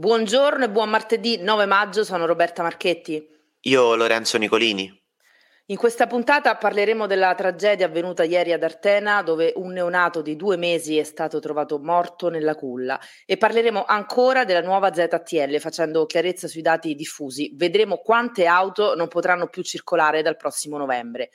Buongiorno e buon martedì 9 maggio, sono Roberta Marchetti. Io Lorenzo Nicolini. In questa puntata parleremo della tragedia avvenuta ieri ad Artena, dove un neonato di due mesi è stato trovato morto nella culla. E parleremo ancora della nuova ZTL, facendo chiarezza sui dati diffusi. Vedremo quante auto non potranno più circolare dal prossimo novembre.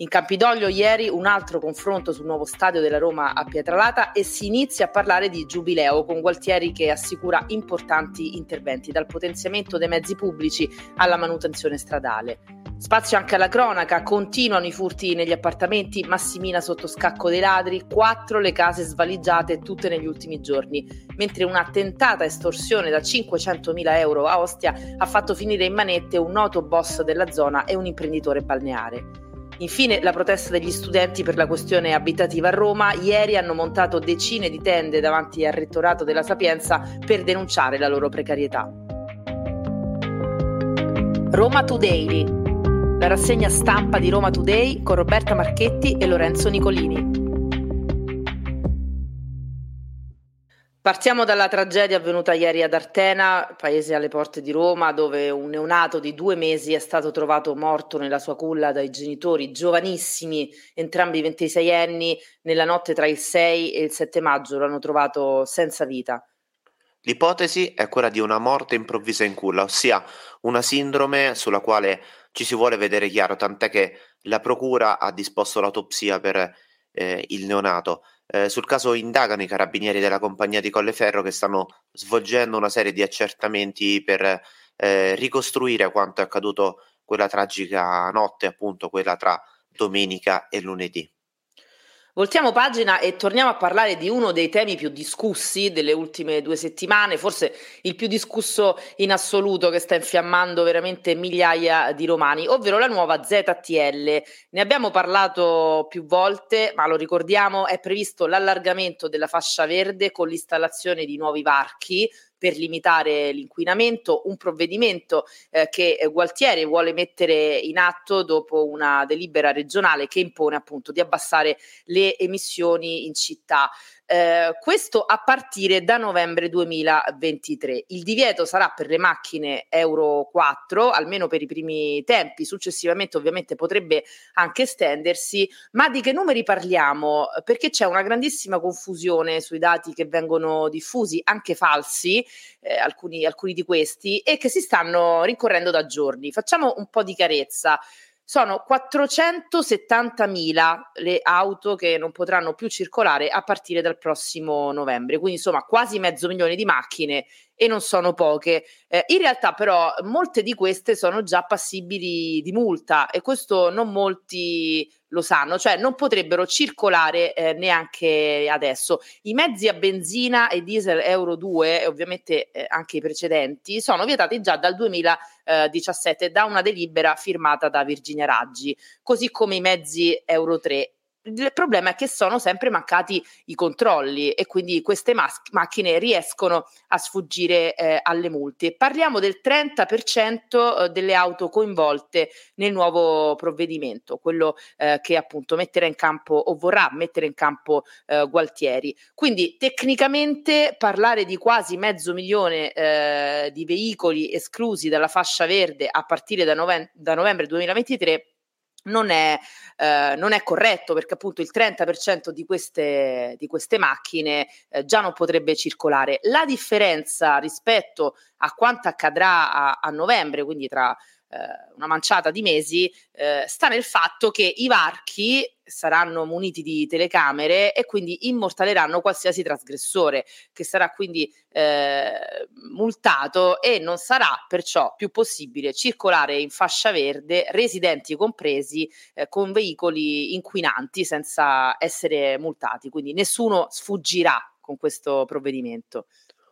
In Campidoglio ieri un altro confronto sul nuovo stadio della Roma a Pietralata e si inizia a parlare di giubileo con Gualtieri che assicura importanti interventi dal potenziamento dei mezzi pubblici alla manutenzione stradale. Spazio anche alla cronaca, continuano i furti negli appartamenti, Massimina sotto scacco dei ladri, quattro le case svaligiate tutte negli ultimi giorni, mentre una tentata estorsione da 500.000 euro a Ostia ha fatto finire in manette un noto boss della zona e un imprenditore balneare. Infine la protesta degli studenti per la questione abitativa a Roma. Ieri hanno montato decine di tende davanti al rettorato della Sapienza per denunciare la loro precarietà. Roma Today, la rassegna stampa di Roma Today con Roberta Marchetti e Lorenzo Nicolini. Partiamo dalla tragedia avvenuta ieri ad Artena, paese alle porte di Roma, dove un neonato di due mesi è stato trovato morto nella sua culla dai genitori giovanissimi, entrambi 26 anni, nella notte tra il 6 e il 7 maggio l'hanno trovato senza vita. L'ipotesi è quella di una morte improvvisa in culla, ossia una sindrome sulla quale ci si vuole vedere chiaro, tant'è che la procura ha disposto l'autopsia per eh, il neonato. Eh, sul caso indagano i carabinieri della compagnia di Colleferro che stanno svolgendo una serie di accertamenti per eh, ricostruire quanto è accaduto quella tragica notte, appunto quella tra domenica e lunedì. Voltiamo pagina e torniamo a parlare di uno dei temi più discussi delle ultime due settimane, forse il più discusso in assoluto che sta infiammando veramente migliaia di romani, ovvero la nuova ZTL. Ne abbiamo parlato più volte, ma lo ricordiamo, è previsto l'allargamento della fascia verde con l'installazione di nuovi varchi per limitare l'inquinamento, un provvedimento eh, che Gualtieri vuole mettere in atto dopo una delibera regionale che impone appunto di abbassare le emissioni in città. Eh, questo a partire da novembre 2023. Il divieto sarà per le macchine Euro 4, almeno per i primi tempi, successivamente ovviamente potrebbe anche estendersi, ma di che numeri parliamo? Perché c'è una grandissima confusione sui dati che vengono diffusi, anche falsi, eh, alcuni, alcuni di questi, e che si stanno rincorrendo da giorni. Facciamo un po' di chiarezza. Sono 470.000 le auto che non potranno più circolare a partire dal prossimo novembre, quindi insomma quasi mezzo milione di macchine e non sono poche. Eh, in realtà però molte di queste sono già passibili di multa e questo non molti lo sanno, cioè non potrebbero circolare eh, neanche adesso. I mezzi a benzina e diesel Euro 2 e ovviamente eh, anche i precedenti sono vietati già dal 2017 da una delibera firmata da Virginia Raggi, così come i mezzi Euro 3 il problema è che sono sempre mancati i controlli e quindi queste mas- macchine riescono a sfuggire eh, alle multe. Parliamo del 30% eh, delle auto coinvolte nel nuovo provvedimento, quello eh, che appunto metterà in campo o vorrà mettere in campo eh, Gualtieri. Quindi tecnicamente parlare di quasi mezzo milione eh, di veicoli esclusi dalla fascia verde a partire da, nove- da novembre 2023 non è, eh, non è, corretto perché appunto il 30% di queste, di queste macchine eh, già non potrebbe circolare. La differenza rispetto a quanto accadrà a, a novembre, quindi tra eh, una manciata di mesi, eh, sta nel fatto che i varchi saranno muniti di telecamere e quindi immortaleranno qualsiasi trasgressore che sarà quindi eh, multato e non sarà perciò più possibile circolare in fascia verde, residenti compresi, eh, con veicoli inquinanti senza essere multati. Quindi nessuno sfuggirà con questo provvedimento.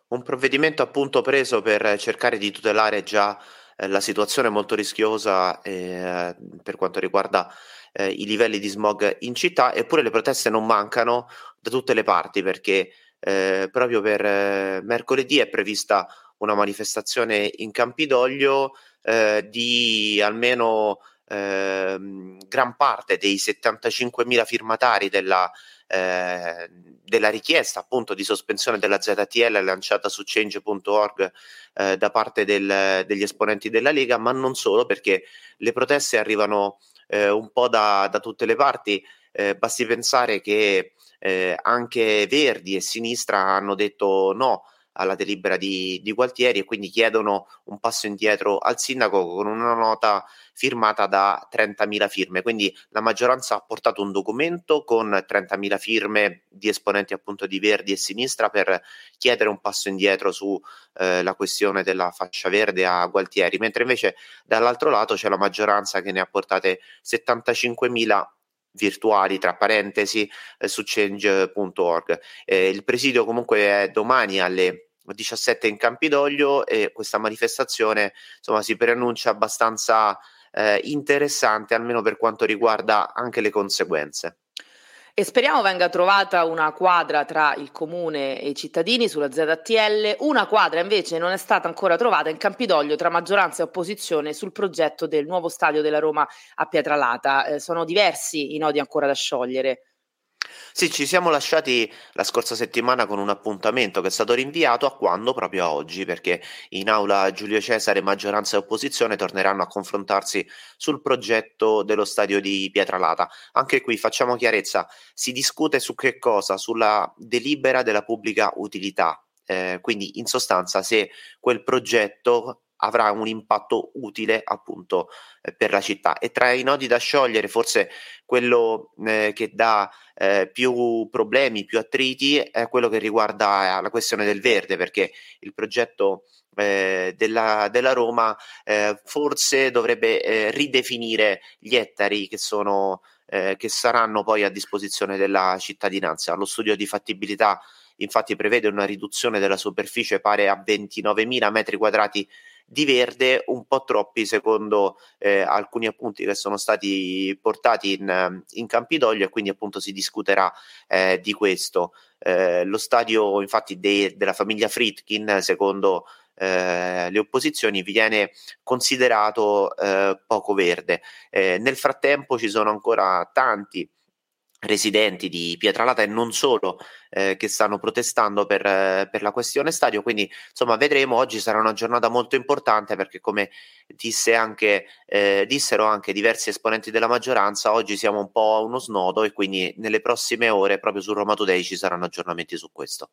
Un provvedimento appunto preso per cercare di tutelare già eh, la situazione molto rischiosa eh, per quanto riguarda eh, i livelli di smog in città, eppure le proteste non mancano da tutte le parti perché eh, proprio per eh, mercoledì è prevista una manifestazione in Campidoglio eh, di almeno ehm, gran parte dei 75.000 firmatari della eh, della richiesta appunto di sospensione della ZTL lanciata su change.org eh, da parte del, degli esponenti della Lega, ma non solo perché le proteste arrivano eh, un po' da, da, tutte le parti. Eh, basti pensare che eh, anche Verdi e Sinistra hanno detto no alla delibera di, di Gualtieri e quindi chiedono un passo indietro al sindaco con una nota firmata da 30.000 firme. Quindi la maggioranza ha portato un documento con 30.000 firme di esponenti appunto di Verdi e Sinistra per chiedere un passo indietro sulla eh, questione della fascia verde a Gualtieri, mentre invece dall'altro lato c'è la maggioranza che ne ha portate 75.000 virtuali tra parentesi eh, su change.org. Eh, il presidio comunque è domani alle 17 in Campidoglio e questa manifestazione insomma si preannuncia abbastanza eh, interessante almeno per quanto riguarda anche le conseguenze. E speriamo venga trovata una quadra tra il comune e i cittadini sulla ZTL. Una quadra invece non è stata ancora trovata in Campidoglio tra maggioranza e opposizione sul progetto del nuovo stadio della Roma a Pietralata. Eh, sono diversi i nodi ancora da sciogliere. Sì, ci siamo lasciati la scorsa settimana con un appuntamento che è stato rinviato a quando? Proprio a oggi, perché in aula Giulio Cesare, maggioranza e opposizione torneranno a confrontarsi sul progetto dello stadio di Pietralata. Anche qui facciamo chiarezza, si discute su che cosa? Sulla delibera della pubblica utilità. Eh, quindi in sostanza se quel progetto avrà un impatto utile appunto eh, per la città e tra i nodi da sciogliere forse quello eh, che dà eh, più problemi, più attriti è quello che riguarda la questione del verde perché il progetto eh, della, della, Roma eh, forse dovrebbe eh, ridefinire gli ettari che sono che saranno poi a disposizione della cittadinanza. Lo studio di fattibilità infatti prevede una riduzione della superficie pari a 29.000 metri quadrati di verde, un po' troppi secondo eh, alcuni appunti che sono stati portati in, in Campidoglio e quindi appunto si discuterà eh, di questo. Eh, lo stadio infatti de, della famiglia Fritkin, secondo eh, le opposizioni viene considerato eh, poco verde. Eh, nel frattempo ci sono ancora tanti residenti di Pietralata e non solo eh, che stanno protestando per, eh, per, la questione stadio. Quindi insomma vedremo. Oggi sarà una giornata molto importante perché come disse anche, eh, dissero anche diversi esponenti della maggioranza oggi siamo un po' a uno snodo e quindi nelle prossime ore proprio su Roma Today ci saranno aggiornamenti su questo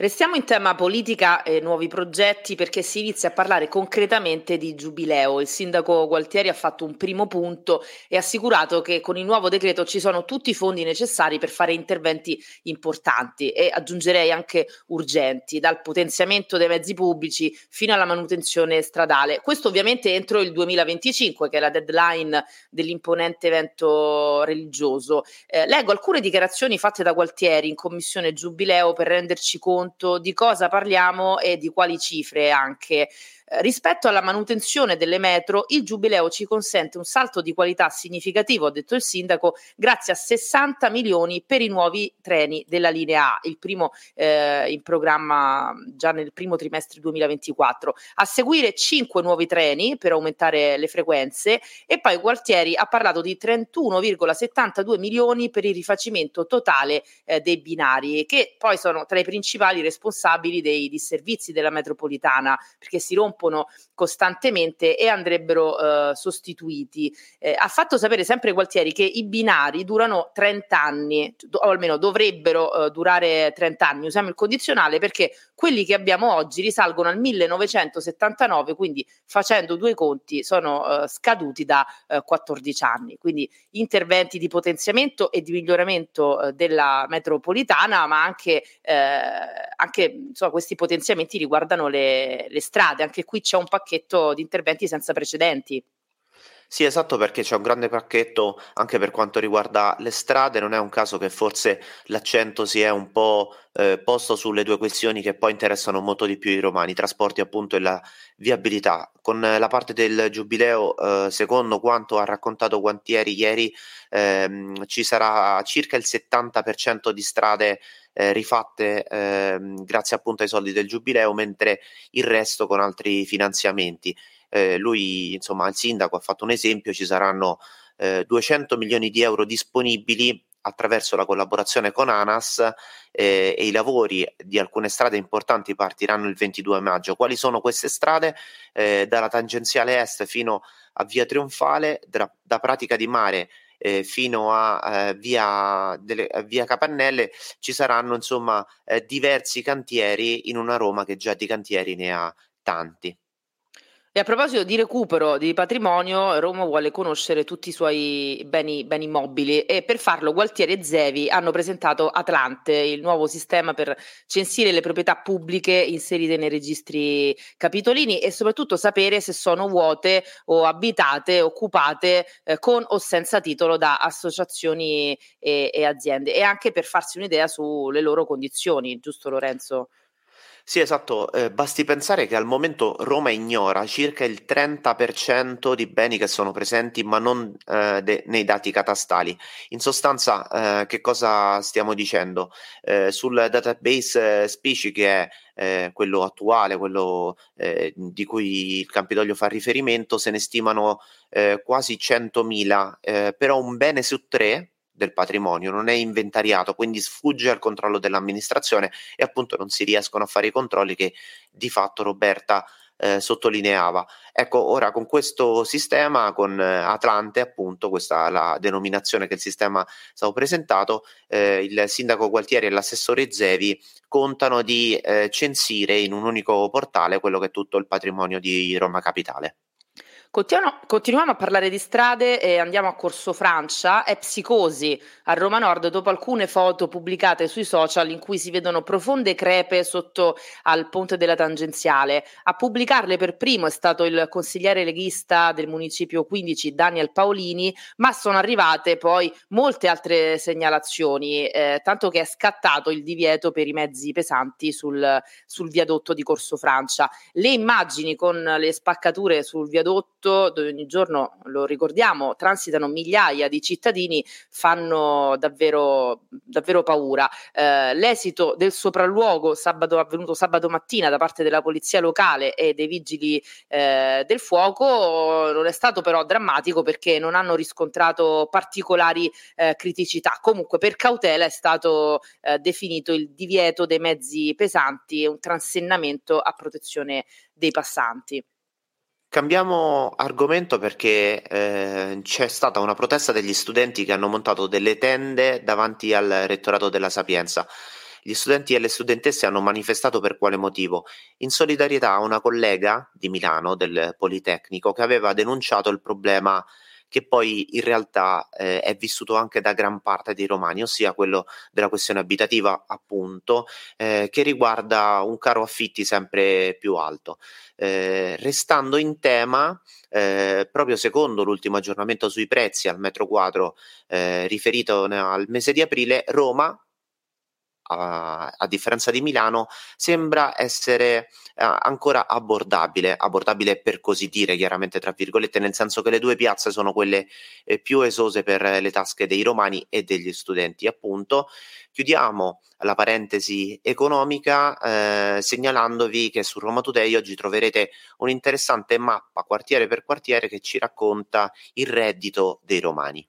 Restiamo in tema politica e nuovi progetti perché si inizia a parlare concretamente di giubileo. Il sindaco Gualtieri ha fatto un primo punto e ha assicurato che con il nuovo decreto ci sono tutti i fondi necessari per fare interventi importanti e aggiungerei anche urgenti, dal potenziamento dei mezzi pubblici fino alla manutenzione stradale. Questo ovviamente entro il 2025, che è la deadline dell'imponente evento religioso. Eh, leggo alcune dichiarazioni fatte da Gualtieri in commissione giubileo per renderci conto conto di cosa parliamo e di quali cifre anche. Rispetto alla manutenzione delle metro, il giubileo ci consente un salto di qualità significativo, ha detto il sindaco, grazie a 60 milioni per i nuovi treni della linea A, il primo eh, in programma già nel primo trimestre 2024. A seguire 5 nuovi treni per aumentare le frequenze e poi Gualtieri ha parlato di 31,72 milioni per il rifacimento totale eh, dei binari, che poi sono tra i principali responsabili dei disservizi della metropolitana, perché si rompe rompono costantemente e andrebbero eh, sostituiti. Eh, ha fatto sapere sempre Gualtieri che i binari durano 30 anni, o almeno dovrebbero eh, durare 30 anni, usiamo il condizionale perché quelli che abbiamo oggi risalgono al 1979, quindi facendo due conti sono eh, scaduti da 14 eh, anni. Quindi interventi di potenziamento e di miglioramento eh, della metropolitana, ma anche, anche insomma, questi potenziamenti riguardano le, le strade, anche qui c'è un pacchetto di interventi senza precedenti. Sì, esatto, perché c'è un grande pacchetto anche per quanto riguarda le strade, non è un caso che forse l'accento si è un po' eh, posto sulle due questioni che poi interessano molto di più i romani, i trasporti appunto e la viabilità. Con la parte del giubileo, eh, secondo quanto ha raccontato Guantieri ieri, ehm, ci sarà circa il 70% di strade eh, rifatte eh, grazie appunto ai soldi del giubileo, mentre il resto con altri finanziamenti. Eh, lui, insomma, il sindaco ha fatto un esempio, ci saranno 200 eh, milioni di euro disponibili attraverso la collaborazione con ANAS eh, e i lavori di alcune strade importanti partiranno il 22 maggio. Quali sono queste strade? Eh, dalla tangenziale est fino a Via Trionfale, da, da Pratica di Mare eh, fino a eh, via, delle, via, Capannelle ci saranno insomma eh, diversi cantieri in una Roma che già di cantieri ne ha tanti. E a proposito di recupero di patrimonio, Roma vuole conoscere tutti i suoi beni, beni mobili e per farlo Gualtieri e Zevi hanno presentato Atlante, il nuovo sistema per censire le proprietà pubbliche inserite nei registri capitolini e soprattutto sapere se sono vuote o abitate, occupate eh, con o senza titolo da associazioni e, e aziende e anche per farsi un'idea sulle loro condizioni, giusto Lorenzo? Sì, esatto, eh, basti pensare che al momento Roma ignora circa il 30% di beni che sono presenti, ma non eh, de- nei dati catastali. In sostanza, eh, che cosa stiamo dicendo? Eh, sul database eh, Specie, che è eh, quello attuale, quello di cui il Campidoglio fa riferimento, se ne stimano quasi 100.000, però un bene su tre del patrimonio, non è inventariato, quindi sfugge al controllo dell'amministrazione e appunto non si riescono a fare i controlli che di fatto Roberta eh, sottolineava. Ecco, ora con questo sistema, con eh, Atlante, appunto, questa è la denominazione che il sistema stava presentato, eh, il sindaco Gualtieri e l'assessore Zevi contano di eh, censire in un unico portale quello che è tutto il patrimonio di Roma Capitale. Continuiamo, continuiamo, a parlare di strade e andiamo a Corso Francia. È psicosi a Roma Nord dopo alcune foto pubblicate sui social in cui si vedono profonde crepe sotto al ponte della tangenziale. A pubblicarle per primo è stato il consigliere leghista del municipio 15 Daniel Paolini, ma sono arrivate poi molte altre segnalazioni, eh, tanto che è scattato il divieto per i mezzi pesanti sul, sul viadotto di Corso Francia. Le immagini con le spaccature sul viadotto soprattutto dove ogni giorno, lo ricordiamo, transitano migliaia di cittadini, fanno davvero, davvero paura. Eh, l'esito del sopralluogo sabato, avvenuto sabato mattina da parte della polizia locale e dei vigili eh, del fuoco non è stato però drammatico perché non hanno riscontrato particolari eh, criticità. Comunque per cautela è stato eh, definito il divieto dei mezzi pesanti e un transennamento a protezione dei passanti. Cambiamo argomento perché eh, c'è stata una protesta degli studenti che hanno montato delle tende davanti al rettorato della Sapienza. Gli studenti e le studentesse hanno manifestato per quale motivo? In solidarietà a una collega di Milano del Politecnico che aveva denunciato il problema che poi in realtà eh, è vissuto anche da gran parte dei romani, ossia quello della questione abitativa, appunto, eh, che riguarda un caro affitti sempre più alto. Eh, restando in tema, eh, proprio secondo l'ultimo aggiornamento sui prezzi al metro quadro eh, riferito al mese di aprile, Roma a, a, differenza di Milano, sembra essere uh, ancora abbordabile, abbordabile per così dire, chiaramente tra virgolette, nel senso che le due piazze sono quelle eh, più esose per le tasche dei romani e degli studenti, appunto. Chiudiamo la parentesi economica eh, segnalandovi che su Roma Today oggi troverete un'interessante mappa quartiere per quartiere che ci racconta il reddito dei romani.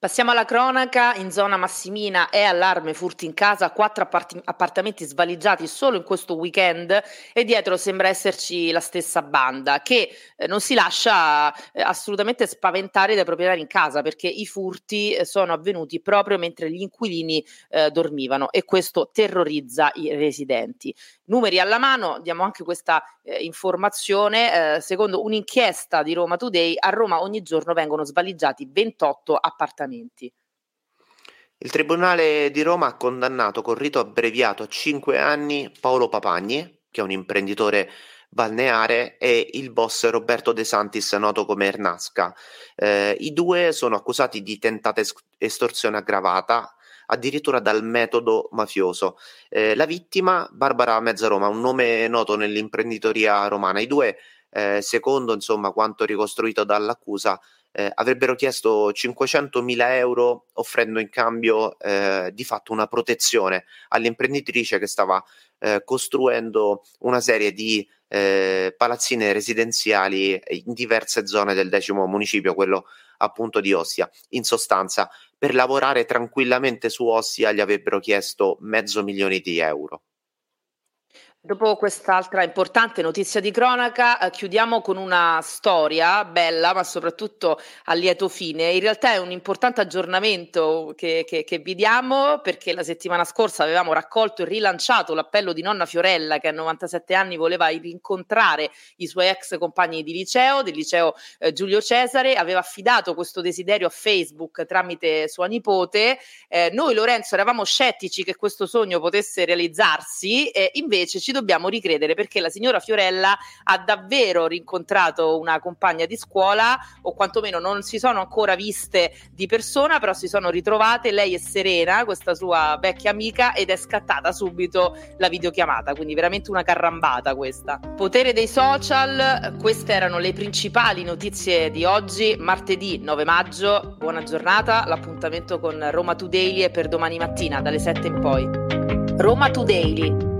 Passiamo alla cronaca, in zona Massimina è allarme furti in casa, quattro appart- appartamenti svaligiati solo in questo weekend e dietro sembra esserci la stessa banda che eh, non si lascia eh, assolutamente spaventare dai proprietari in casa perché i furti eh, sono avvenuti proprio mentre gli inquilini eh, dormivano e questo terrorizza i residenti. Numeri alla mano, diamo anche questa eh, informazione, eh, secondo un'inchiesta di Roma Today a Roma ogni giorno vengono svaligiati 28 appartamenti appuntamenti. Il Tribunale di Roma ha condannato con rito abbreviato a 5 anni Paolo Papagni, che è un imprenditore balneare, e il boss Roberto De Santis, noto come Ernasca. Eh, I due sono accusati di tentata estorsione aggravata, addirittura dal metodo mafioso. Eh, la vittima, Barbara Mezzaroma, un nome noto nell'imprenditoria romana. I due, eh, secondo insomma, quanto ricostruito dall'accusa, eh, avrebbero chiesto 500.000 euro offrendo in cambio eh, di fatto una protezione all'imprenditrice che stava eh, costruendo una serie di eh, palazzine residenziali in diverse zone del decimo municipio, quello appunto di Ossia. In sostanza, per lavorare tranquillamente su Ossia gli avrebbero chiesto mezzo milione di euro. Dopo quest'altra importante notizia di cronaca, eh, chiudiamo con una storia bella, ma soprattutto a lieto fine. In realtà è un importante aggiornamento che, che, che, vi diamo perché la settimana scorsa avevamo raccolto e rilanciato l'appello di nonna Fiorella che a 97 anni voleva rincontrare i suoi ex compagni di liceo, del liceo eh, Giulio Cesare, aveva affidato questo desiderio a Facebook tramite sua nipote. Eh, noi Lorenzo eravamo scettici che questo sogno potesse realizzarsi e invece ci ci dobbiamo ricredere perché la signora Fiorella ha davvero rincontrato una compagna di scuola o quantomeno non si sono ancora viste di persona, però si sono ritrovate lei e Serena, questa sua vecchia amica, ed è scattata subito la videochiamata, quindi veramente una carrambata questa. Potere dei social, queste erano le principali notizie di oggi, martedì 9 maggio. Buona giornata, l'appuntamento con Roma Today è per domani mattina dalle 7 in poi. Roma Today